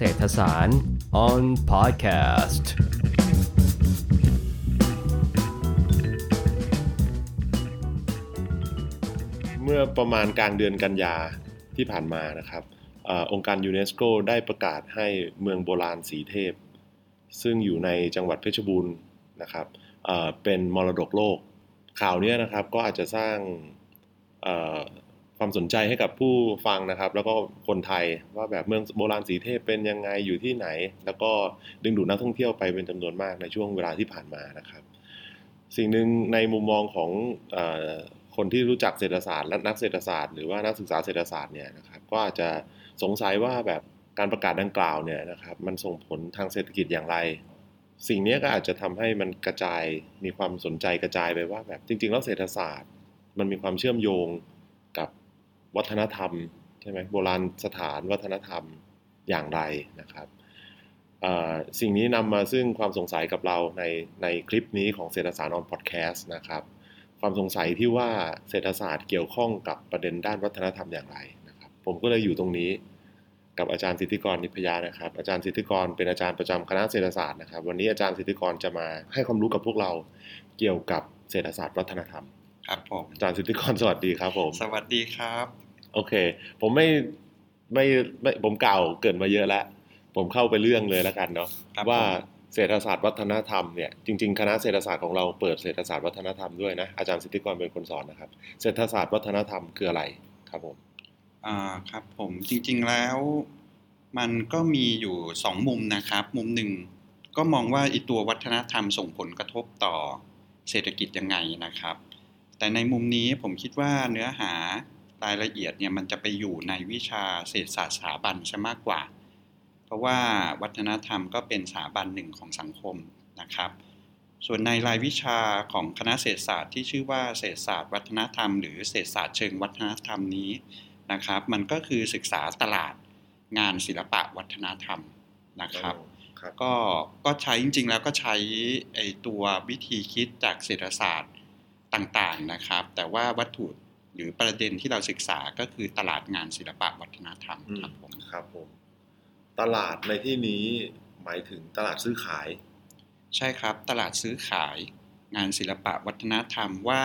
เศรษฐศาสตร์ on podcast เมื่อประมาณกลางเดือนกันยาที่ผ่านมานะครับอองค์การยูเนสโกได้ประกาศให้เมืองโบราณสีเทพ ซึ่งอยู่ในจังหวัดเพชรบูรณ์นะครับเป็นมรดกโลก ข่าวนี้นะครับก็อาจจะสร้างอ ความสนใจให้กับผู้ฟังนะครับ แล้วก็คนไทยว่าแบบเมืองโบราณสีเทพเป็นยังไงอยู่ที่ไหน แล้วก็ดึงดูดนักท่องเที่ยวไปเป็นจำนวนมากในช่วงเวลาที่ผ่านมานะครับ สิ่งหนึ่งในมุมมองของอคนที่รู้จักเศรษฐศาสตร์และนักเศรษฐศาสตร์หรือว่านักศึกษาเศรษฐศาสตร์เนี่ยนะครับก็อาจจะสงสัยว่าแบบการประกาศดังกล่าวเนี่ยนะครับมันส่งผลทางเศรษฐกิจอย่างไร สิ่งนี้ก็อาจจะทำให้มันกระจายมีความสนใจกระจายไปว่าแบบจริง ๆ แล้วเศรษฐศาสตร์ มันมีความเชื่อมโยง วัฒนธรรมใช่ไหมโบราณสถานวัฒนธรรมอย่างไรนะครับสิ่งนี้นำมาซึ่งความสงสัยกับเราในในคลิปนี้ของเศรษฐศาสตร์ออนพอดแคสต์นะครับ ความสงสัยที่ว่าเศรษฐศาสตร์เกี่ยวข้องกับประเด็นด้านวัฒนธรรมอย่างไรนะครับ ผมก็เลยอยู่ตรงนี้กับอาจารย์สิทธิกรนิพยานะครับ อาจารย์สิทธิกรเป็นอาจารย์ประจำคณะเศรษฐศาสตร์นะครับ วันนี้อาจารย์สิทธิกรจะมาให้ความรู้กับพวกเราเกี่ยวกับเศรษฐศาสตร์วัฒนธรรม ครับผมอาจารย์สิทธิกรสวัสดีครับ ผม สวัสดีครับ โอเค ผมไม่ไม่ไม่ผมกล่าวเกรินมาเยอะแล้ว ผมเข้าไปเรื่องเลยแล้วกันเนาะครับว่าผมเศรษฐศาสตร์วัฒนธรรมเนี่ยจริงๆ คณะเศรษฐศาสตร์ของเราเปิดเศรษฐศาสตร์วัฒนธรรมด้วยนะอาจารย์สิทธิกรเป็นคนสอนนะครับ เศรษฐศาสตร์วัฒนธรรมคืออะไรครับผมอ่าครับผมจริงๆแล้วมันก็มีอยู่สองมุมนะครับ มุมหนึ่งก็มองว่าไอีตัววัฒนธรรมส่งผลกระทบต่อเศรษฐกิจยังไงนะครับ แต่ในมุมนี้ผมคิดว่าเนื้อหารายละเอียดเนี่ยมันจะไปอยู่ในวิชาเศรษฐศาสตร์สถาบันซะมากกว่า เพราะว่าวัฒนธรรมก็เป็นสถาบันหนึ่งของสังคมนะครับ ส่วนในรายวิชาของคณะเศรษฐศาสตร์ที่ชื่อว่าเศรษฐศาสตร์วัฒนธรรม หรือเศรษฐศาสตร์เชิงวัฒนธรรมนี้นะครับ มันก็คือศึกษาตลาดงานศิลปะวัฒนธรรมนะครับครับก็ก็ใช้จริงๆแล้วก็ใช้ไอตัววิธีคิดจากเศรษฐศาสตร์ ต่างๆนะครับ แต่ว่าวัตถุหรือประเด็นที่เราศึกษาก็คือตลาดงานศิลปะวัฒนธรรมอืมครับผมครับผมตลาดในที่นี้หมายถึงตลาดซื้อขาย ใช่ครับ ตลาดซื้อขาย งานศิลปะวัฒนธรรมว่า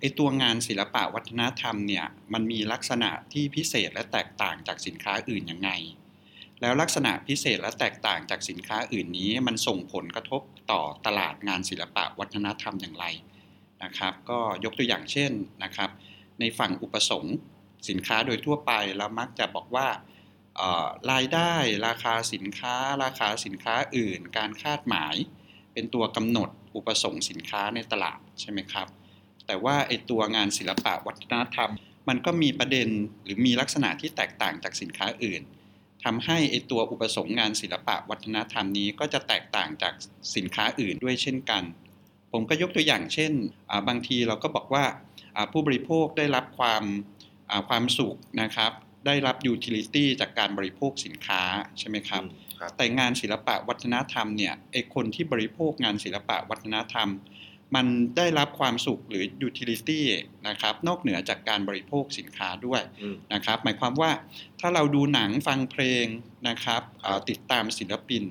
ไอตัวงานศิลปะวัฒนธรรมเนี่ยมันมีลักษณะที่พิเศษและแตกต่างจากสินค้าอื่นยังไง แล้วลักษณะพิเศษและแตกต่างจากสินค้าอื่นนี้ มันส่งผลกระทบต่อตลาดงานศิลปะวัฒนธรรมอย่างไร นะครับ ก็ยกตัวอย่างเช่นนะครับ ในฝั่งอุปสงค์สินค้าโดยทั่วไปเรามักจะบอกว่ารายได้ราคาสินค้า ราคาสินค้าอื่น การคาดหมาย เป็นตัวกำหนดอุปสงค์สินค้าในตลาดใช่ไหมครับ แต่ว่าไอตัวงานศิลปะวัฒนธรรม มันก็มีประเด็นหรือมีลักษณะที่แตกต่างจากสินค้าอื่นทำให้ไอตัวอุปสงค์งานศิลปะวัฒนธรรมนี้ก็จะแตกต่างจากสินค้าอื่นด้วยเช่นกัน ผมก็ยกตัวอย่างเช่นอ่าบางทีเราก็บอกว่าอ่าผู้บริโภคได้รับความอ่าความสุขนะครับ ได้รับยูทิลิตี้จากการบริโภคสินค้าใช่ไหมครับอืมครับ แต่งานศิลปะวัฒนธรรมเนี่ยไอคนที่บริโภคงานศิลปะวัฒนธรรม มันได้รับความสุขหรือ utility นะครับ นอกเหนือจากการบริโภคสินค้าด้วยอืมนะครับ หมายความว่าถ้าเราดูหนังฟังเพลงนะครับเอ่อติดตามศิลปิน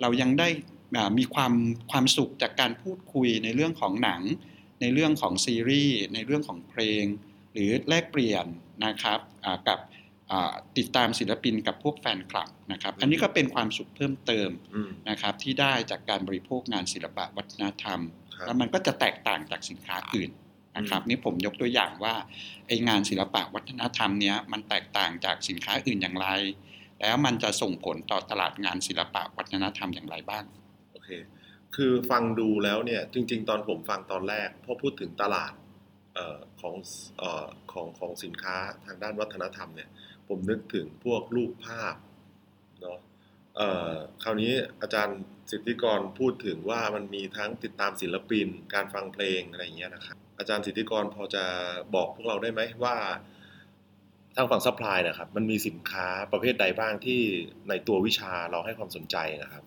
เรายังได้อ่า มีความความสุขจากการพูดคุยในเรื่องของหนัง ในเรื่องของซีรีส์ในเรื่องของเพลง หรือแลกเปลี่ยนนะครับอ่ากับอ่าติดตามศิลปินกับพวกแฟนคลับนะครับ อันนี้ก็เป็นความสุขเพิ่มเติมอืมนะครับที่ได้จากการบริโภคงานศิลปะวัฒนธรรมครับแล้วมันก็จะแตกต่างจากสินค้าอื่นนะครับอืมนี่ผมยกตัวอย่างว่าไองานศิลปะวัฒนธรรมเนี้ยมันแตกต่างจากสินค้าอื่นอย่างไร แล้วมันจะส่งผลต่อตลาดงานศิลปะวัฒนธรรมอย่างไรบ้างโอเคคือฟังดูแล้วเนี่ยจริง ๆ ตอนผมฟังตอนแรกพอพูดถึงตลาดออของออของของสินค้าทางด้านวัฒนธรรมเนี่ยผมนึกถึงพวกรูปภาพเนาะคราวนี้อาจารย์สิทธิกรพูดถึงว่ามันมีทั้งติดตามศิลปิน การฟังเพลงอะไรอย่างเงี้ยนะครับอาจารย์สิทธิกรพอจะบอกพวกเราได้ไหมว่าทางฝั่งซัพพลายนะครับมันมีสินค้าประเภทใดบ้างที่ในตัววิชาเราให้ความสนใจนะครับ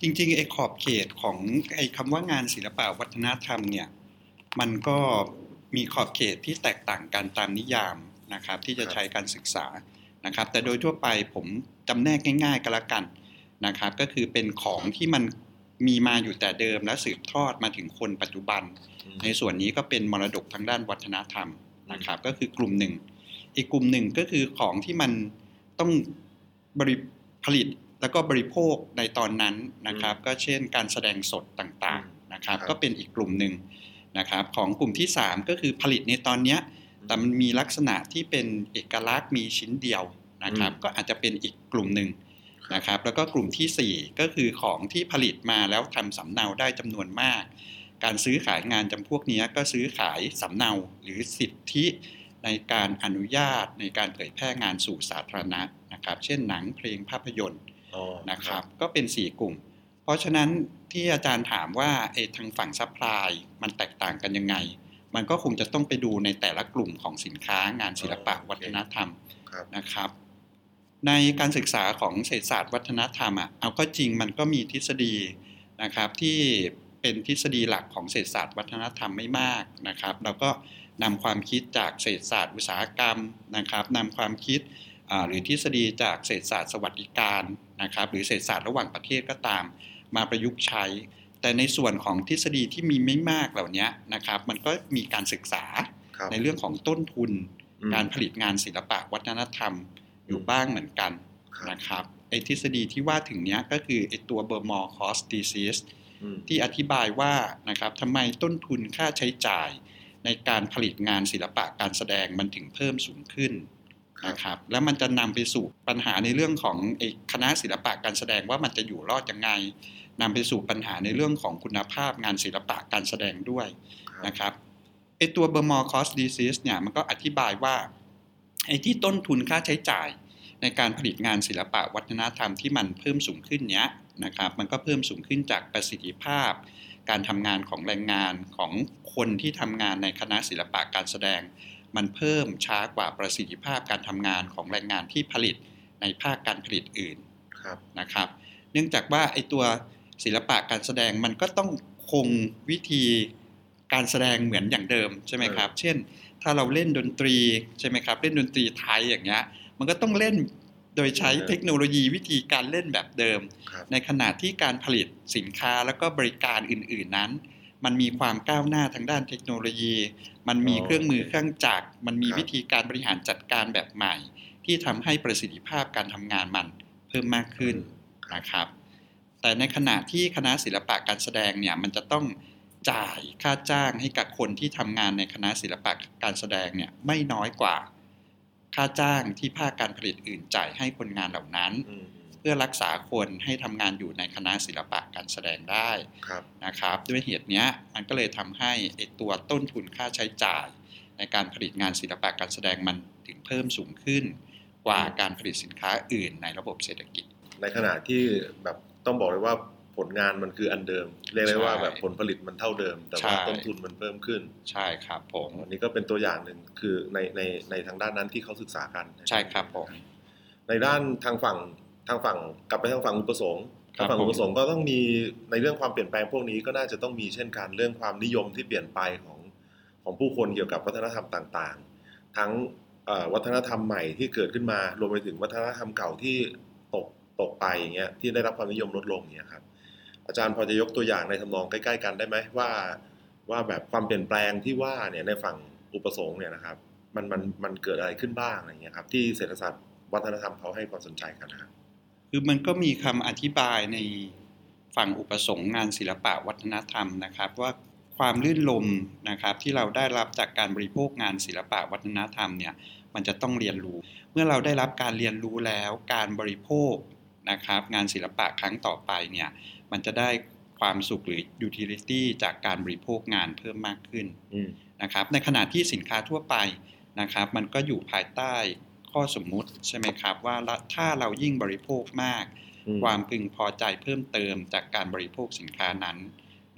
จริงๆไอ้ขอบเขตของไอ้คำว่างานศิลปะวัฒนธรรมเนี่ยมันก็มีขอบเขตที่แตกต่างกันตามนิยามนะครับที่จะครับใช้การศึกษานะครับ แต่โดยทั่วไปผมจำแนกง่าย ๆก็แล้วกันนะครับ ก็คือเป็นของที่มันมีมาอยู่แต่เดิมและสืบทอดมาถึงคนปัจจุบัน ในส่วนนี้ก็เป็นมรดกทางด้านวัฒนธรรมนะครับ ก็คือกลุ่มหนึ่ง อีกกลุ่มหนึ่งก็คือของที่มันต้องบริผลิต แล้วก็บริโภคในตอนนั้นนะครับ ก็เช่นการแสดงสดต่างๆนะครับครับ ก็เป็นอีกกลุ่มหนึ่งนะครับของกลุ่มที่ 3 ก็คือผลิตในตอนเนี้ยแต่มันมีลักษณะที่เป็นเอกลักษณ์มีชิ้นเดียวนะครับ ก็อาจจะเป็นอีกกลุ่มหนึ่งนะครับ แล้วก็กลุ่มทีสี่4 ก็คือของที่ผลิตมาแล้วทำสำเนาได้จำนวนมาก การซื้อขายงานจำพวกเนี้ยก็ซื้อขายสำเนาหรือสิทธิในการอนุญาตในการเผยแพร่งานสู่สาธารณะนะครับ เช่นหนังเพลงภาพยนตร์อ๋อ นะครับ ก็เป็น 4 กลุ่ม เพราะฉะนั้นที่อาจารย์ถามว่าไอ้ทางฝั่งซัพพลายมันแตกต่างกันยังไง มันก็คงจะต้องไปดูในแต่ละกลุ่มของสินค้างานศิลปะวัฒนธรรมครับนะครับ ในการศึกษาของเศรษฐศาสตร์วัฒนธรรมอะเอาก็จริงมันก็มีทฤษฎีนะครับที่เป็นทฤษฎีหลักของเศรษฐศาสตร์วัฒนธรรมไม่มากนะครับแล้วก็นำความคิดจากเศรษฐศาสตร์อุตสาหกรรมนะครับนำความคิดอ่าหรือทฤษฎีจากเศรษฐศาสตร์สวัสดิการ นะครับหรือเศรษฐศาสตร์ระหว่างประเทศก็ตาม มาประยุกต์ใช้ แต่ในส่วนของทฤษฎีที่มีไม่มากเหล่านี้นะครับ มันก็มีการศึกษาครับในเรื่องของต้นทุนอืมการผลิตงานศิลปะวัฒนธรรมอยู่บ้างเหมือนกันครับนะครับไอ้ทฤษฎีที่ว่าถึงเนี้ยก็คือไอ้ตัว Burmore cost disease อืมที่อธิบายว่านะครับทำไมต้นทุนค่าใช้จ่ายในการผลิตงานศิลปะการแสดงมันถึงเพิ่มสูงขึ้น นะครับแล้วมันจะนำไปสู่ปัญหาในเรื่องของไอ้คณะศิลปะการแสดงว่ามันจะอยู่รอดยังไงนำไปสู่ปัญหาในเรื่องของคุณภาพงานศิลปะการแสดงด้วยครับนะครับไอตัว Burmore cost disease เนี่ยมันก็อธิบายว่าไอที่ต้นทุนค่าใช้จ่ายในการผลิตงานศิลปะวัฒนธรรมที่มันเพิ่มสูงขึ้นเนี้ยนะครับมันก็เพิ่มสูงขึ้นจากประสิทธิภาพ การทำงานของแรงงานของคนที่ทำงานในคณะศิลปะการแสดง มันเพิ่มช้ากว่าประสิทธิภาพการทำงานของแรงงานที่ผลิตในภาคการผลิตอื่นครับนะครับ เนื่องจากว่าไอตัวศิลปะการแสดงมันก็ต้องคงวิธีการแสดงเหมือนอย่างเดิมใช่ไหมครับ เช่น ถ้าเราเล่นดนตรีใช่ไหมครับ เล่นดนตรีไทยอย่างเงี้ย มันก็ต้องเล่นโดยใช้เทคโนโลยีวิธีการเล่นแบบเดิมครับในขณะที่การผลิตสินค้าแล้วก็บริการอื่น ๆนั้น มันมีความก้าวหน้าทางด้านเทคโนโลยี มันมีอ๋อเครื่องมือเครื่องจักร มันมีครับวิธีการบริหารจัดการแบบใหม่ ที่ทำให้ประสิทธิภาพการทำงานมันเพิ่มมากขึ้นนะครับ แต่ในขณะที่คณะศิลปะการแสดงเนี่ยมันจะต้องจ่ายค่าจ้างให้กับคนที่ทำงานในคณะศิลปะการแสดงเนี่ยไม่น้อยกว่า ค่าจ้างที่ภาคการผลิตอื่นจ่ายให้คนงานเหล่านั้นอืมเพื่อรักษาคนให้ทำงานอยู่ในคณะศิลปะการแสดงได้ครับนะครับ ด้วยเหตุเนี้ยมันก็เลยทำให้ไอตัวต้นทุนค่าใช้จ่าย ในการผลิตงานศิลปะการแสดงมันถึงเพิ่มสูงขึ้น กว่าการผลิตสินค้าอื่นในระบบเศรษฐกิจ ในขณะที่แบบต้องบอกเลยว่าผลงานมันคืออันเดิม เรียกได้ว่าใช่แบบผลผลิตมันเท่าเดิม แต่ว่าใช่ต้นทุนมันเพิ่มขึ้น ใช่ครับผมอันนี้ก็เป็นตัวอย่างหนึ่งคือในในในทางด้านนั้นที่เขาศึกษากัน ใช่ครับผมในด้านทางฝั่ง ทางฝั่งกลับไปทางฝั่งอุปสงค์ครัทาบงฝั่งผมอุปสงค์ก็ต้องมีในเรื่องความเปลี่ยนแปลงพวกนี้ก็น่าจะต้องมีเช่นกันเรื่องความนิยมที่เปลี่ยนไปของของผู้คนเกี่ยวกับวัฒนธรรมต่างๆ ทั้งเอ่อวัฒนธรรมใหม่ที่เกิดขึ้นมารวมไปถึงวัฒนธรรมเก่าที่ตกตกไปอย่างเงี้ยที่ได้รับความนิยมลดลงอย่างเงี้ยครับอาจารย์พอจะยกตัวอย่างในทำนองใกล้ๆกันได้ไหมว่า ว่าแบบความเปลี่ยนแปลงที่ว่าเนี่ยในฝั่งอุปสงค์เนี่ยนะครับมันมันมันเกิดอะไรขึ้นบ้างอะไรเงี้ยครับที่เศรษฐศาสตร์วัฒนธรรมเขาให้ความสนใจกันนะครับ คือมันก็มีคำอธิบายในฝั่งอุปสงค์งานศิลปะวัฒนธรรมนะครับ ว่าความลื่นลมนะครับที่เราได้รับจากการบริโภคงานศิลปะวัฒนธรรมเนี่ยมันจะต้องเรียนรู้ เมื่อเราได้รับการเรียนรู้แล้วการบริโภคนะครับ งานศิลปะครั้งต่อไปเนี่ยมันจะได้ความสุขหรือ utility จากการบริโภคงานเพิ่มมากขึ้นนะครับ ในขณะที่สินค้าทั่วไปนะครับ มันก็อยู่ภายใต้ ข้อสมมุติใช่ไหมครับ ว่าละถ้าเรายิ่งบริโภคมากอืมความพึงพอใจเพิ่มเติมจากการบริโภคสินค้านั้น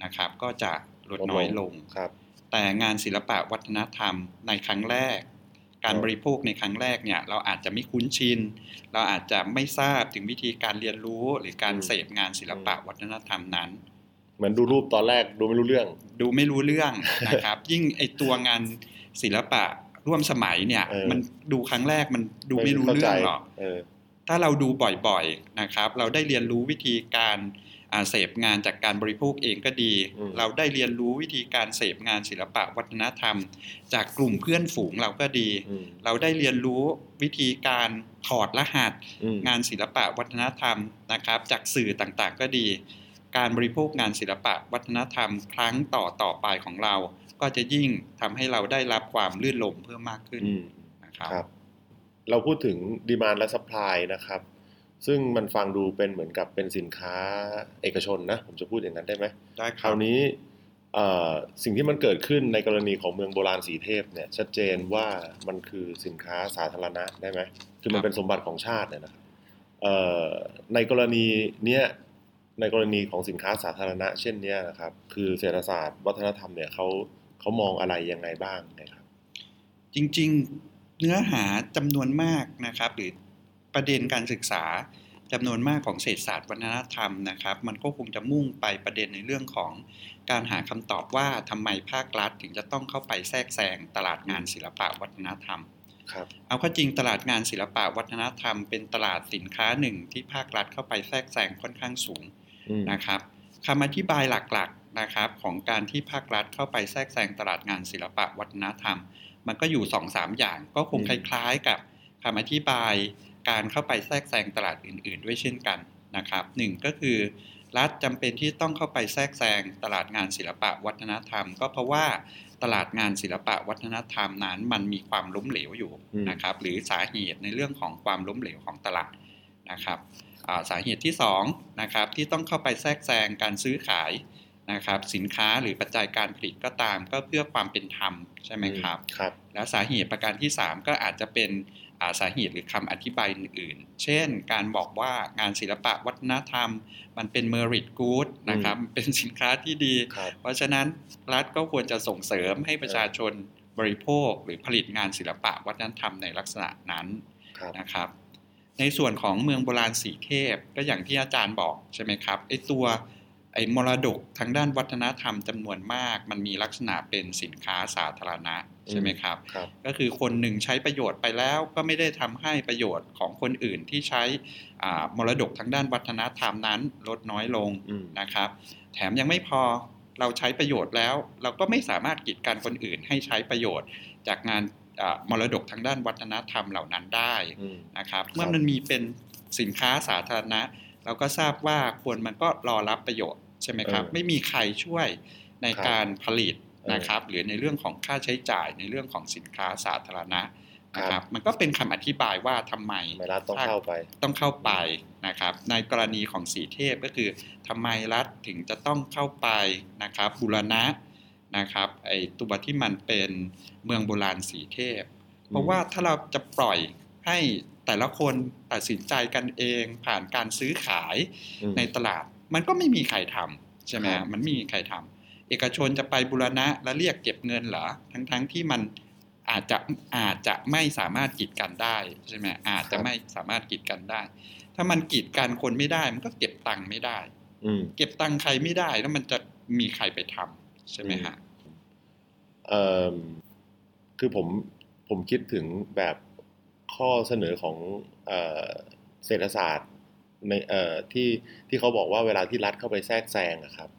นะครับ ก็จะลดน้อยลงครับ แต่งานศิลปะวัฒนธรรมในครั้งแรก การครับบริโภคในครั้งแรกเนี่ยเราอาจจะไม่คุ้นชิน เราอาจจะไม่ทราบถึงวิธีการเรียนรู้หรือการเสพงานศิลปะวัฒนธรรมนั้นเหมือนดูรูปตอนแรกดูไม่รู้เรื่อง ดูไม่รู้เรื่องนะครับ ยิ่งไอตัวงานศิลปะ ร่วมสมัยเนี่ยเออมันดูครั้งแรกมันดูไม่รู้ข้าเรื่ใจองหรอกเออถ้าเราดูบ่อยๆนะครับ เราได้เรียนรู้วิธีการอ่าเสพงานจากการบริโภคเองก็ดีอืมเราได้เรียนรู้วิธีการเสพงานศิลปะวัฒนธรรม จากกลุ่มเพื่อนฝูงเราก็ดีอืมเราได้เรียนรู้วิธีการถอดรหัสอืมงานศิลปะวัฒนธรรมนะครับ จากสื่อต่างๆก็ดี การบริโภคงานศิลปะวัฒนธรรม ครั้งต่อต่อไปของเรา ก็จะยิ่งทำให้เราได้รับความลื่นลมเพิ่มมากขึ้นอืมนะครับครับเราพูดถึงดีมานและสป라이นะครับ ซึ่งมันฟังดูเป็นเหมือนกับเป็นสินค้าเอกชนนะ ผมจะพูดอย่างนั้นได้ไหมได้คครารัวบนี้เอ่อสิ่งที่มันเกิดขึ้นในกรณีของเมืองโบราณสีเทพเนี่ยชัดเจนว่ามันคือสินค้าสาธารณะได้ไหมคือมันเป็นสมบัติของชาติเนี่ยนะครับเอ่อในกรณีเนี้ยในกรณีของสินค้าสาธารณะ เช่นเนี้ยนะครับ คือเศรษฐศาสตร์ วัฒนธรรมเนี่ยเขา เขามองอะไรยังไงบ้างนะครับ จริงๆเนื้อหาจำนวนมากนะครับ หรือประเด็นการศึกษาจำนวนมากของเศรษฐศาสตร์วัฒนธรรมนะครับ มันก็คงจะมุ่งไปประเด็นในเรื่องของการหาคำตอบว่าทำไมภาครัฐถึงจะต้องเข้าไปแทรกแซงตลาดงานศิลปะวัฒนธรรมครับเอาเข้าจริงตลาดงานศิลปะวัฒนธรรม เป็นตลาดสินค้าหนึ่งที่ภาครัฐเข้าไปแทรกแซงค่อนข้างสูงอืมนะครับคำอธิบายหลักๆ นะครับของการที่ภาครัฐเข้าไปแทรกแซงตลาดงานศิลปะวัฒนธรรม มันก็อยู่2อสามอย่าง ก็คงคล้ายๆกับคำอธิบายการเข้าไปแทรกแซงตลาดอื่น ๆ ด้วยเช่นกันนะครับหนึ่งก็คือรัฐจำเป็นที่ต้องเข้าไปแทรกแซงตลาดงานศิลปะวัฒนธรรม ก็เพราะว่าตลาดงานศิลปะวัฒนธรรมนั้น มันมีความล้มเหลวอยู่อืมนะครับหรือสาเหตุในเรื่องของความล้มเหลวของตลาดนะครับอ่าสาเหตุที่2นะครับที่ต้องเข้าไปแทรกแซงการซื้อขาย นะครับสินค้าหรือปัจจัยการผลิตก็ตามก็เพื่อความเป็นธรรมใช่ไหมครับครับ แล้วสาเหตุประการที่ 3 ก็อาจจะเป็นอ่าสาเหตุหรือคำอธิบายอื่น ๆ เช่น การบอกว่างานศิลปะวัฒนธรรม มันเป็น merit good นะครับมันเป็นสินค้าที่ดีครับเพราะฉะนั้นรัฐก็ควรจะส่งเสริมให้ประชาชนบริโภค หรือผลิตงานศิลปะวัฒนธรรมในลักษณะนั้นครับนะครับ ในส่วนของเมืองโบราณสีเทพก็อย่างที่อาจารย์บอกใช่ไหมครับไอตัว ไอมรดกทางด้านวัฒนธรรมจำนวนมาก มันมีลักษณะเป็นสินค้าสาธารณะใช่ไหมครับครับก็คือคนหนึ่งใช้ประโยชน์ไปแล้วก็ไม่ได้ทำให้ประโยชน์ของคนอื่นที่ใช้อ่ามรดกทางด้านวัฒนธรรมนั้นลดน้อยลงอืมนะครับ แถมยังไม่พอเราใช้ประโยชน์แล้ว เราก็ไม่สามารถกีดกันคนอื่นให้ใช้ประโยชน์จากงานอ่ามรดกทางด้านวัฒนธรรมเหล่านั้นได้อืมนะครับ เมื่อมันมีเป็นสินค้าสาธารณะ เราก็ทราบว่าคนมันก็รอรับประโยชน์ ใช่ไหมครับเออไม่มีใครช่วยในครับการผลิตเออนะครับ หรือในเรื่องของค่าใช้จ่ายในเรื่องของสินค้าสาธารณะนะคครัรับบมันก็เป็นคำอธิบายว่าทำไมทำไมรัฐต้องเข้าไปต้องเข้าไปนะครับ ในกรณีของสีเทพก็คือทำไมรัฐถึงจะต้องเข้าไปนะครับบูรณะนะครับไอตัวที่มันเป็นเมืองโบราณสีเทพ เพราะว่าถ้าเราจะปล่อยให้แต่ละคนตัดสินใจกันเองผ่านการซื้อขายอืมในตลาด มันก็ไม่มีใครทำใช่ไหมครับมันไม่มีใครทำเอกชนจะไปบูรณะและเรียกเก็บเงินเหรอทั้งๆที่มันอาจจะอาจจะไม่สามารถกีดกันได้ใช่ไหมอาจจะไม่สามารถกีดกันได้ ถ้ามันกีดกันคนไม่ได้ มันก็เก็บตังค์ไม่ได้อืมเก็บตังค์ใครไม่ได้แล้วมันจะมีใครไปทำใช่ไหมฮะเอ่อคือผมผมคิดถึงแบบข้อเสนอของเอ่อเศรษฐศาสตร์ ในเอ่อที่ที่เขาบอกว่าเวลาที่รัฐเข้าไปแทรกแซงอะครับ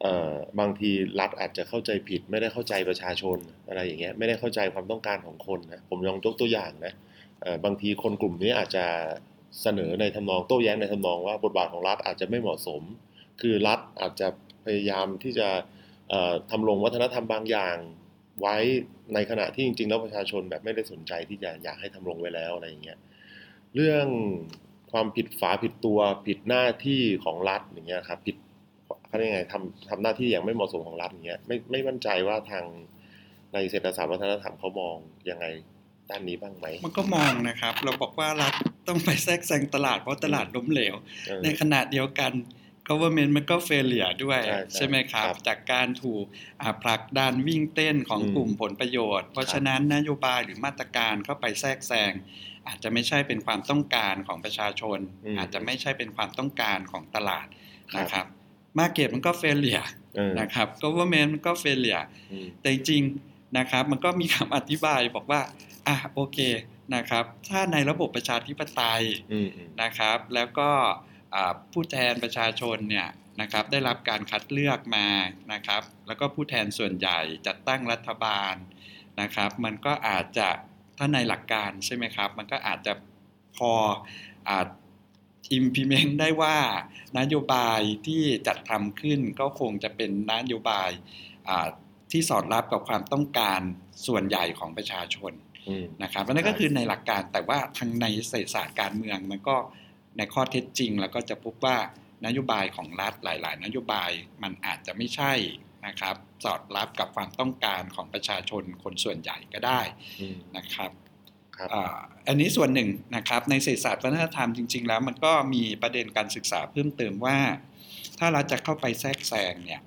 เอ่อบางทีรัฐอาจจะเข้าใจผิด ไม่ได้เข้าใจประชาชนอะไรอย่างเงี้ยไม่ได้เข้าใจความต้องการของคนนะผมลองยกตัวอย่างนะเอ่อบางทีคนกลุ่มนี้อาจจะเสนอในทำนองโต้แย้งในทำนองว่าบทบาทของรัฐอาจจะไม่เหมาะสม คือรัฐอาจจะพยายามที่จะเอ่อทำลงวัฒนธรรมบางอย่างไว้ในขณะที่จริงๆ แล้วประชาชนแบบไม่ได้สนใจที่จะอยากให้ทำลงไว้แล้วอะไรอย่างเงี้ยเรื่อง ความผิดฝาผิดตัวผิดหน้าที่ของรัฐอย่างเงี้ยครับผิดเขาเรียกไงทำทำหน้าที่อย่างไม่เหมาะสมของรัฐอย่างเงี้ยไม่ไม่มั่นใจว่าทางในเศรษฐศาสตร์วัฒนธรรมเขามองยังไงด้านนี้บ้างไหมมันก็มองนะครับ เราบอกว่ารัฐต้องไปแทรกแซงตลาดเพราะตลาดล้มเหลวเออในขณะเดียวกัน government มันก็ failure ด้วยใช่ใช่ไหมครับครับ จากการถูกอ่าผลักดันวิ่งเต้นของอืมกลุ่มผลประโยชน์ เพราะครับฉะนั้นนโยบายหรือมาตรการเข้าไปแทรกแซง อาจจะไม่ใช่เป็นความต้องการของประชาชนอืมอาจจะไม่ใช่เป็นความต้องการของตลาดครับนะครับมาเก็ตมันก็ failure เออนะครับ government มันก็ failure อืมแต่จริงนะครับ มันก็มีคำอธิบายบอกว่าอะโอเคนะครับ ถ้าในระบบประชาธิปไตยอืมอืมนะครับ แล้วก็อ่าผู้แทนประชาชนเนี่ยนะครับได้รับการคัดเลือกมานะครับ แล้วก็ผู้แทนส่วนใหญ่จัดตั้งรัฐบาลนะครับ มันก็อาจจะ ถ้าในหลักการใช่ไหมครับ มันก็อาจจะพออาจ implement ได้ว่านโยบายที่จัดทำขึ้นก็คงจะเป็นนโยบายอ่าที่สอดรับกับความต้องการส่วนใหญ่ของประชาชนอืมนะครับอันนั้นก็คือในหลักการแต่ว่าทางในเศรษฐศาสตร์การเมืองมันก็ในข้อเท็จจริง แล้วก็จะพบว่านโยบายของรัฐหลาย ๆ นโยบายมันอาจจะไม่ใช่ นะครับ สอดรับกับความต้องการของประชาชนคนส่วนใหญ่ก็ได้อืมนะครับครับอ่าอันนี้ส่วนหนึ่งนะครับในเศรษฐศาสตร์วัฒนธรรมจริง ๆ แล้วมันก็มีประเด็นการศึกษาเพิ่มเติมว่า ถ้าเราจะเข้าไปแทรกแซงเนี่ย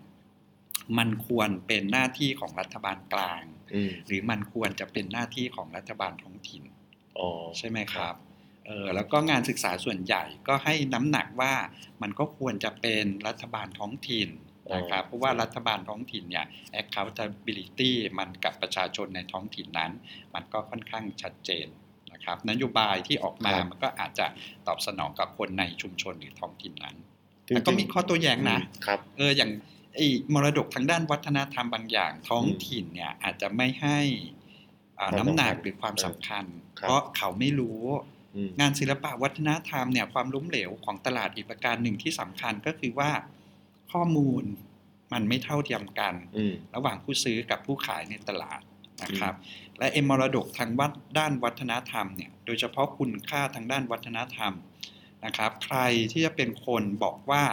มันควรเป็นหน้าที่ของรัฐบาลกลางอืมหรือมันควรจะเป็นหน้าที่ของรัฐบาลท้องถิ่นอ๋อใช่ไหมครับเออแล้วก็งานศึกษาส่วนใหญ่ก็ให้น้ำหนักว่ามันก็ควรจะเป็นรัฐบาลท้องถิ่น นะครับเพราะว่ารัฐบาลท้องถิ่นเนี่ย accountability มันกับประชาชนในท้องถิ่นนั้น มันก็ค่อนข้างชัดเจนนะครับนโยบายที่ออกมามันก็อาจจะตอบสนองกับคนในชุมชนหรือท้องถิ่นนั้นจริงๆแต่ก็มีข้อตัวแย้งนะครับเอออย่างไอ้มรดกทางด้านวัฒนธรรมบางอย่างท้องถิ่นเนี่ยอาจจะไม่ให้อ่าความน้ำหนักสำคัญหรือความสำคัญครับเพราะเขาไม่รู้อืมงานศิลปะวัฒนธรรมเนี่ยความล้มเหลวของตลาดอีกประการหนึ่งที่สำคัญก็คือว่า ข้อมูลมันไม่เท่าเทียมกันอืมระหว่างผู้ซื้อกับผู้ขายในตลาดนะครับ และเอ็มมรดกทางวัดด้านวัฒนธรรมเนี่ยโดยเฉพาะคุณค่าทางด้านวัฒนธรรมนะครับ ใครที่จะเป็นคนบอกว่า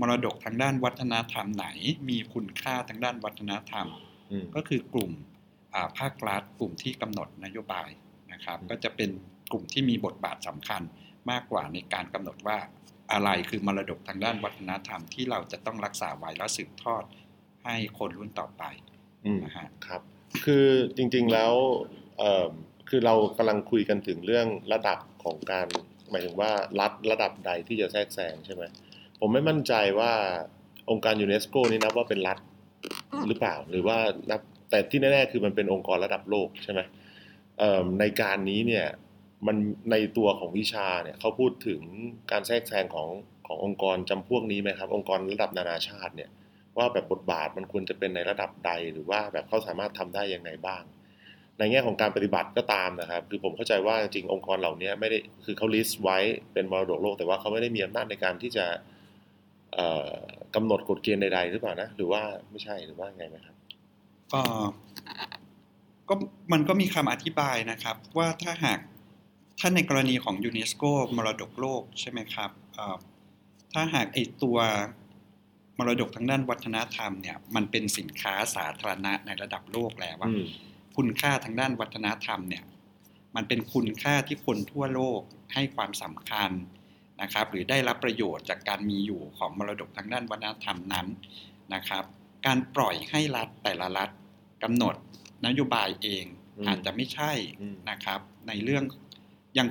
มรดกทางด้านวัฒนธรรมไหน มีคุณค่าทางด้านวัฒนธรรมอืมก็คือกลุ่มอ่าภาครัฐกลุ่มที่กำหนดนโยบายนะครับอืมก็จะเป็นกลุ่มที่มีบทบาทสำคัญมากกว่าในการกำหนดว่า อะไรคือมรดกทางด้านวัฒนธรรมที่เราจะต้องรักษาไว้และสืบทอดให้คนรุ่นต่อไปอืมนะฮะครับ คือจริงๆแล้วเอ่อคือเรากำลังคุยกันถึงเรื่องระดับของการ หมายถึงว่ารัฐระดับใดที่จะแทรกแซงใช่ไหมผมไม่มั่นใจว่าองค์การยูเนสโกนี่นับว่าเป็นรัฐหรือเปล่าหรือว่านับแต่ที่แน่ๆคือมันเป็นองค์กรระดับโลกใช่ไหมเอ่อในการนี้เนี่ย มันในตัวของวิชาเนี่ยเขาพูดถึงการแทรกแซงของขององค์กรจำพวกนี้ไหมครับ องค์กรระดับนานาชาติเนี่ยว่าแบบบทบาทมันควรจะเป็นในระดับใดหรือว่าแบบเขาสามารถทำได้ยังไงบ้าง ในแง่ของการปฏิบัติก็ตามนะครับ คือผมเข้าใจว่าจริงองค์กรเหล่านี้ไม่ได้คือเขาลิสต์ไว้เป็นมรดกโลก แต่ว่าเขาไม่ได้มีอำนาจในการที่จะเอ่อกำหนดกฎเกณฑ์ใดๆหรือเปล่านะหรือว่าไม่ใช่หรือว่าไงไหมครับก็ก็มันก็มีคำอธิบายนะครับ ว่าถ้าหาก ถ้าในกรณีของยูเนสโกมรดกโลกใช่ไหมครับเอ่อถ้าหากไอตัวมรดกทางด้านวัฒนธรรมเนี่ยมันเป็นสินค้าสาธารณะในระดับโลกแล้วว่าอืมคุณค่าทางด้านวัฒนธรรมเนี่ยมันเป็นคุณค่าที่คนทั่วโลกให้ความสำคัญนะครับ หรือได้รับประโยชน์จากการมีอยู่ของมรดกทางด้านวัฒนธรรมนั้นนะครับ การปล่อยให้รัฐแต่ละรัฐกำหนดนโยบายเองอืมอาจจะไม่ใช่อืมนะครับในเรื่อง ยัง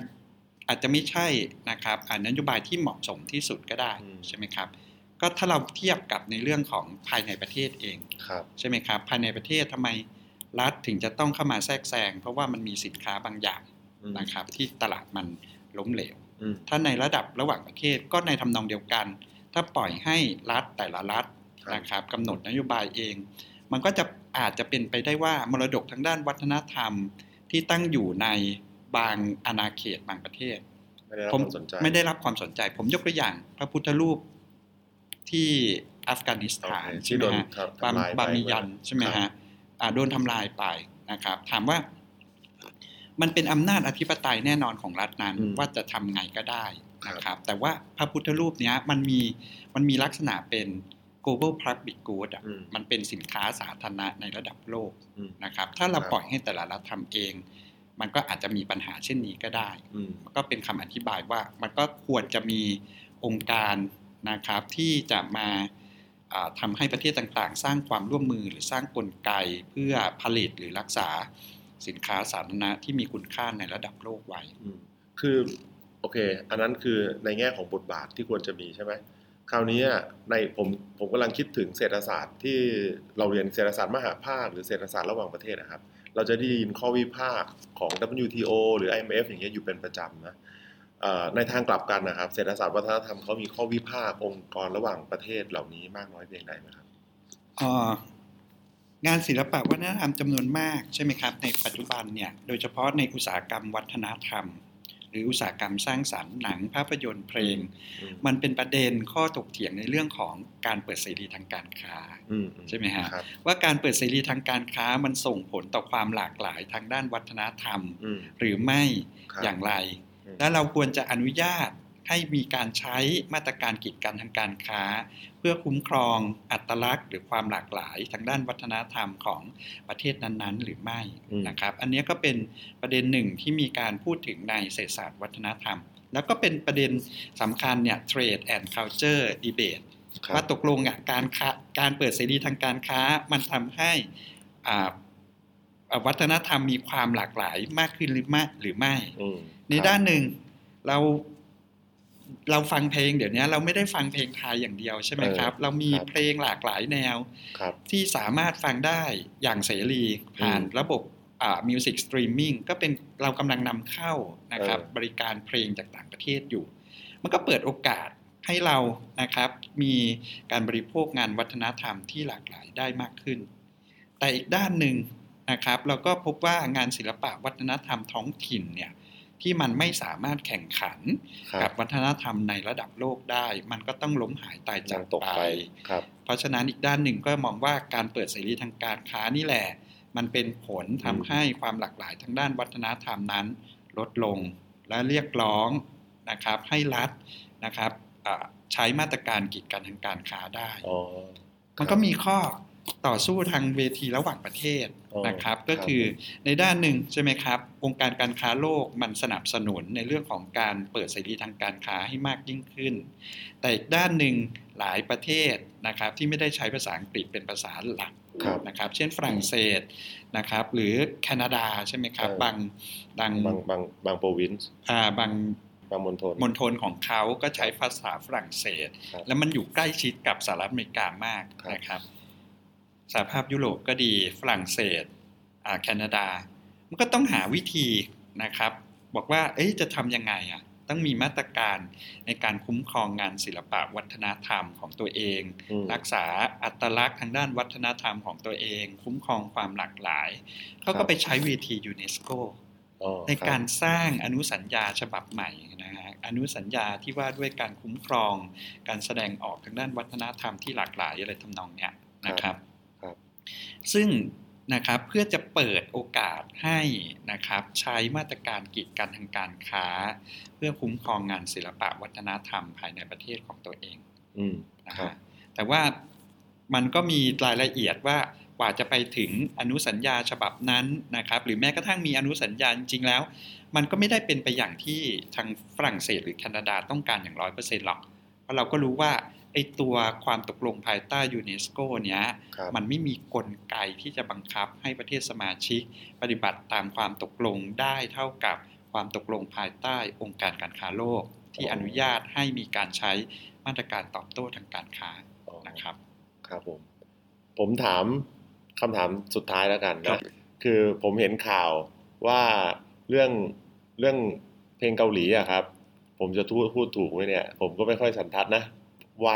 อาจจะไม่ใช่นะครับอ่านโยบายที่เหมาะสมที่สุดก็ได้ใช่ไหมครับ ก็ถ้าเราเทียบกับในเรื่องของภายในประเทศเองครับใช่ไหมครับ ภายในประเทศทำไมรัฐถึงจะต้องเข้ามาแทรกแซงเพราะว่ามันมีสินค้าบางอย่างอืมนะครับ ที่ตลาดมันล้มเหลวอืมถ้าในระดับระหว่างประเทศก็ในทำนองเดียวกัน ถ้าปล่อยให้รัฐแต่ละรัฐครับนะครับกำหนดนโยบายเอง มันก็จะอาจจะเป็นไปได้ว่ามรดกทางด้านวัฒนธรรมที่ตั้งอยู่ใน บางอาณาเขตบางประเทศไม่ได้รับผมความสนใจไม่ได้รับความสนใจ ผมยกตัวอย่าง พระพุทธรูปที่อัฟกานิสโอถานเคใช่ที่ไหมโดนฮะครับบาทำลายไปบามิยันใช่ไหมครัฮะบอ่าโดนทำลายไปนะครับ ถามว่า มันเป็นอำนาจอธิปไตยแน่นอนของรัฐนั้นอืมว่าจะทำไงก็ได้ครับนะครับ แต่ว่าพระพุทธรูปเนี้ยมันมีมันมีลักษณะเป็น global public good อะอืมมันเป็นสินค้าสาธารณะในระดับโลกอืมนะครับ ถ้าเราครับปล่อยให้แต่ละรัฐทำเอง มันก็อาจจะมีปัญหาเช่นนี้ก็ได้อืมก็เป็นคำอธิบายว่ามันก็ควรจะมีองค์การนะครับที่จะมาอ่าทำาให้ประเทศต่างๆ สร้างความร่วมมือหรือสร้างกลไกเพื่อผลิตหรือรักษาสินค้าสาธารณะที่มีคุณค่าในระดับโลกไว้อืมคือโอเค อันนั้นคือในแง่ของบทบาทที่ควรจะมีใช่ไหมคราวนี้อะในผมผมกำลังคิดถึงเศรษฐศาสตร์ที่เราเรียนเศรษฐศาสตร์มหาภาคหรือเศรษฐศาสตร์ระหว่างประเทศนะครับ เราจะได้ยินข้อวิพากษ์ของ WTO หรือ IMF อย่างเงี้ยอยู่เป็นประจำนะในทางกลับกันนะครับเศรษฐศาสตร์วัฒนธรรมเขามีข้อวิพากษ์องค์กรระหว่างประเทศเหล่านี้มากน้อยเพียงใดไหมครับงานศิลปะวัฒนธรรมจำนวนมากใช่ไหมครับ ในปัจจุบันเนี่ยโดยเฉพาะในอุตสาหกรรมวัฒนธรรม หรืออุตสาหกรรมสร้างสรรค์หนังภาพยนตร์เพลงอืมมันเป็นประเด็นข้อถกเถียงในเรื่องของการเปิดเสรีทางการค้าอือืใช่ไหมฮะครับว่าการเปิดเสรีทางการค้ามันส่งผลต่อความหลากหลายทางด้านวัฒนธรรมอืมหรือไม่ครับอย่างไรอืมและเราควรจะอนุญาต ให้มีการใช้มาตรการกีดกันทางการค้า เพื่อคุ้มครองอัตลักษณ์ หรือความหลากหลายทางด้านวัฒนธรรมของประเทศนั้นๆ หรือไม่อืมนะครับ อันนี้ก็เป็นประเด็นหนึ่งที่มีการพูดถึงในเศรษฐศาสตร์วัฒนธรรม แล้วก็เป็นประเด็นสำคัญเนี่ย trade and culture debate ครับว่าตกลงอะการค้าการเปิดเสรีทางการค้ามันทำให้อ่าอ่าวัฒนธรรมมีความหลากหลายมากขึ้นหรือไม่หรือไม่อืมในด้านหนึ่งเรา เราฟังเพลงเดี๋ยวนี้เราไม่ได้ฟังเพลงไทยอย่างเดียวใช่ไหมครับ เรามีเพลงหลากหลายแนวครับที่สามารถฟังได้อย่างเสรีผ่านอืมระบบอ่า music streaming ก็เป็นเรากำลังนำเข้านะครับเออบริการเพลงจากต่างประเทศอยู่ มันก็เปิดโอกาสให้เรานะครับมีการบริโภคงานวัฒนธรรมที่หลากหลายได้มากขึ้น แต่อีกด้านหนึ่งนะครับ เราก็พบว่างานศิลปะวัฒนธรรมท้องถิ่นเนี่ย ที่มันไม่สามารถแข่งขันครักับบวัฒนธรรมในระดับโลกได้ มันก็ต้องล้มหายตายยัจากงตกไปไปครับเพราะฉะนั้นอีกด้านหนึ่งก็มองว่าการเปิดเสรีทางการค้านี่แหละ มันเป็นผลทำให้ความหลากหลายทางด้านวัฒนธรรมนั้น ลดลงและเรียกร้องนะครับให้รัฐนะครับอ่าใช้มาตรการกีดกันทางการค้าได้อ๋อมันก็มีข้อ ต่อสู้ทางเวทีระหว่างประเทศอ๋อนะครับครับ ก็คือในด้านหนึ่งใช่ไหมครับองค์การการค้าโลกมันสนับสนุนในเรื่องของการเปิดเสรีทางการค้าให้มากยิ่งขึ้น แต่อีกด้านหนึ่งหลายประเทศนะครับที่ไม่ได้ใช้ภาษาอังกฤษเป็นภาษาหลักครับนะครับเช่นฝรั่งเศสนะครับหรือแคนาดาใช่ไหมครับเออบางบางบางบางบางโปรวินซ์อ่าบางบางมณฑลมณฑลของเขาก็ใช้ภาษาฝรั่งเศสครับแล้วมันอยู่ใกล้ชิดกับสหรัฐอเมริกามากครับนะครับ สหภาพยุโรปก็ดีฝรั่งเศสอ่าแคนาดา มันก็ต้องหาวิธีนะครับ บอกว่าเอ๊ะจะทำยังไงอะต้องมีมาตรการในการคุ้มครองงานศิลปะวัฒนธรรมของตัวเองอืมรักษาอัตลักษณ์ทางด้านวัฒนธรรมของตัวเอง คุ้มครองความหลากหลาย เขาครัก็บไปใช้เวทียูเนสโกอ๋อในคบการสร้างอนุสัญญาฉบับใหม่นะฮะอนุสัญญาที่ว่าด้วยการคุ้มครอง การแสดงออกทางด้านวัฒนธรรมที่หลากหลายอะไรทำนองเนี้ยนะครับครับ ซึ่งนะครับเพื่อจะเปิดโอกาสให้นะครับใช้มาตรการกีดกันทางการค้า เพื่อคุ้มครองงานศิลปะวัฒนธรรมภายในประเทศของตัวเองอืมนะครัฮะบแต่ว่ามันก็มีรายละเอียดว่ากว่าจะไปถึงอนุสัญญาฉบับนั้นนะครับ หรือแม้กระทั่งมีอนุสัญญาจริงๆแล้ว มันก็ไม่ได้เป็นไปอย่างที่ทางฝรั่งเศสหรือแคนาดาต้องการอย่างร้อยเปอร์เซ็นต์หรอกเพราะเราก็รู้ว่า ไอ้ตัวความตกลงภายใต้ยูเนสโกเนี้ยครับมันไม่มีกลไกที่จะบังคับให้ประเทศสมาชิก ปฏิบัติตามความตกลงได้เท่ากับความตกลงภายใต้องค์การการค้าโลก ที่อนุญาตให้มีการใช้มาตรการตอบโต้ทางการค้าอ๋อนะครับ ครับผม ผมถามคำถามสุดท้ายแล้วกันครันะบคือผมเห็นข่าวว่าเรื่องเรื่องเพลงเกาหลีอะครับ ผมจะพูดพูดถูกไหมเนี่ย ผมก็ไม่ค่อยสันทัดนะ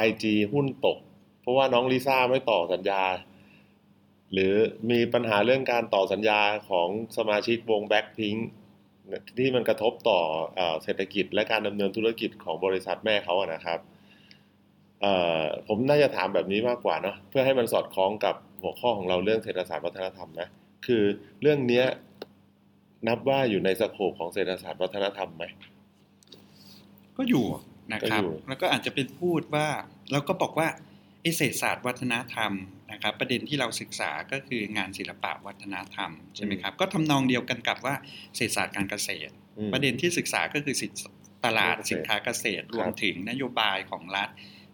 YG หุ้นตก เพราะว่าน้องลิซ่าไม่ต่อสัญญา หรือมีปัญหาเรื่องการต่อสัญญาของสมาชิกวง Blackpink ที่มันกระทบต่อเอเศรษฐกิจและการดำเนินธุรกิจของบริษัทแม่เขาอะนะครับผมน่าจะถามแบบนี้มากกว่าเนาะเพื่อให้มันสอดคล้องกับหัวข้อของเราเรื่องเศรษฐศาสตร์วัฒนธรรมนะคือเรื่องเนี้ยนับว่าอยู่ในสโคปของเศรษฐศาสตร์วัฒนธรรมไหมก็อยู่ นะครับก็อยู่แล้วก็อาจจะเป็นพูดว่าเราก็บอกว่าไอเศรษฐศาสตร์วัฒนธรรมนะครับ ประเด็นที่เราศึกษาก็คืองานศิลปะวัฒนธรรมใช่ไหมครับ ก็ทำนองเดียวกันกับว่าเศรษฐศาสตร์การเกษตรอืมประเด็นที่ศึกษาก็คือสินตลาดเกษตรสินค้าเกษตร รวมถึงนโยบายของรัฐ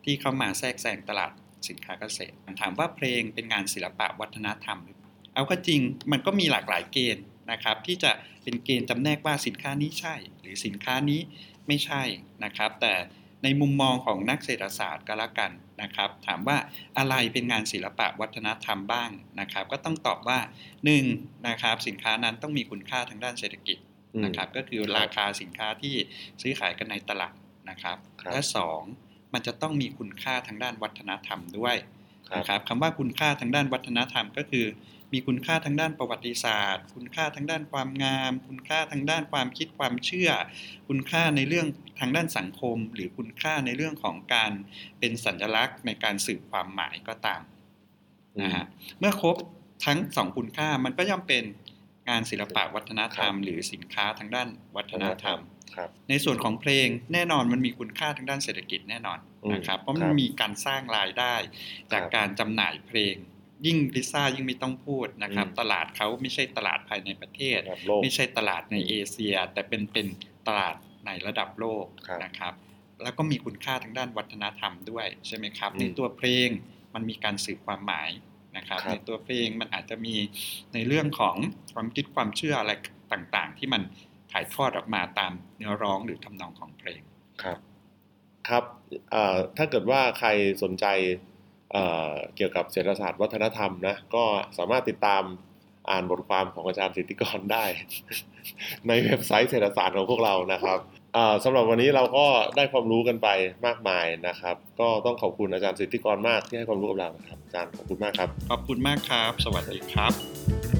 ที่เข้ามาแทรกแซงตลาดสินค้าเกษตรถามว่าเพลงเป็นงานศิลปะวัฒนธรรมหรือเปล่าเอาก็จริงมันก็มีหลากหลายเกณฑ์นะครับ ที่จะเป็นเกณฑ์จำแนกว่าสินค้านี้ใช่ หรือสินค้านี้ ไม่ใช่นะครับ แต่ในมุมมองของนักเศรษฐศาสตร์ก็แล้วกันนะครับ ถามว่าอะไรเป็นงานศิลปะวัฒนธรรมบ้างนะครับ ก็ต้องตอบว่า1นะครับสินค้านั้นต้องมีคุณค่าทางด้านเศรษฐกิจอืมนะครับ ก็คือราคาสินค้าที่ซื้อขายกันในตลาดนะครับครับและสองมันจะต้องมีคุณค่าทางด้านวัฒนธรรมด้วยครับนะครับคำว่าคุณค่าทางด้านวัฒนธรรมก็คือ มีคุณค่าทางด้านประวัติศาสตร์ คุณค่าทางด้านความงาม คุณค่าทางด้านความคิดความเชื่อ คุณค่าในเรื่องทางด้านสังคม หรือคุณค่าในเรื่องของการเป็นสัญลักษณ์ในการสื่อความหมายก็ตามนะฮะเมื่อครบทั้งสองคุณค่ามันก็ย่อมเป็นงานศิลปะวัฒนธรรม หรือสินค้าทางด้านวัฒนธรรมครับในส่วนของเพลงแน่นอนมันมีคุณค่าทางด้านเศรษฐกิจแน่นอนอืมนะครับเพราะคมัรันบมีการสร้างรายได้จากครับการจำหน่ายเพลง ยิ่งลิซ่ายิ่งไม่ต้องพูดนะครับอืมตลาดเขาไม่ใช่ตลาดภายในประเทศระดับโลกไม่ใช่ตลาดในเอเชีย แต่เป็นเป็นตลาดในระดับโลกครับนะครับ แล้วก็มีคุณค่าทางด้านวัฒนธรรมด้วยใช่ไหมครับอืมในตัวเพลงมันมีการสื่อความหมายนะครับครับในตัวเพลงมันอาจจะมีในเรื่องของความคิดความเชื่ออะไรต่างๆ ที่มันถ่ายทอดออกมาตามเนื้อร้องหรือทำนองของเพลงครับครับเอ่อถ้าเกิดว่าใครสนใจ เเกี่ยวกับเศรษฐศาสตร์วัฒนธรรมนะก็สามารถติดตามอ่านบทความของอาจารย์สิทธิกรได้ ในเว็บไซต์เศรษฐศาสตร์ของพวกเรานะครับสำหรับวันนี้เราก็ได้ความรู้กันไปมากมายนะครับ ก็ต้องขอบคุณอาจารย์สิทธิกรมากที่ให้ความรู้กับเราครับอาจารย์ขอบคุณมากครับ ขอบคุณมากครับ สวัสดีครับ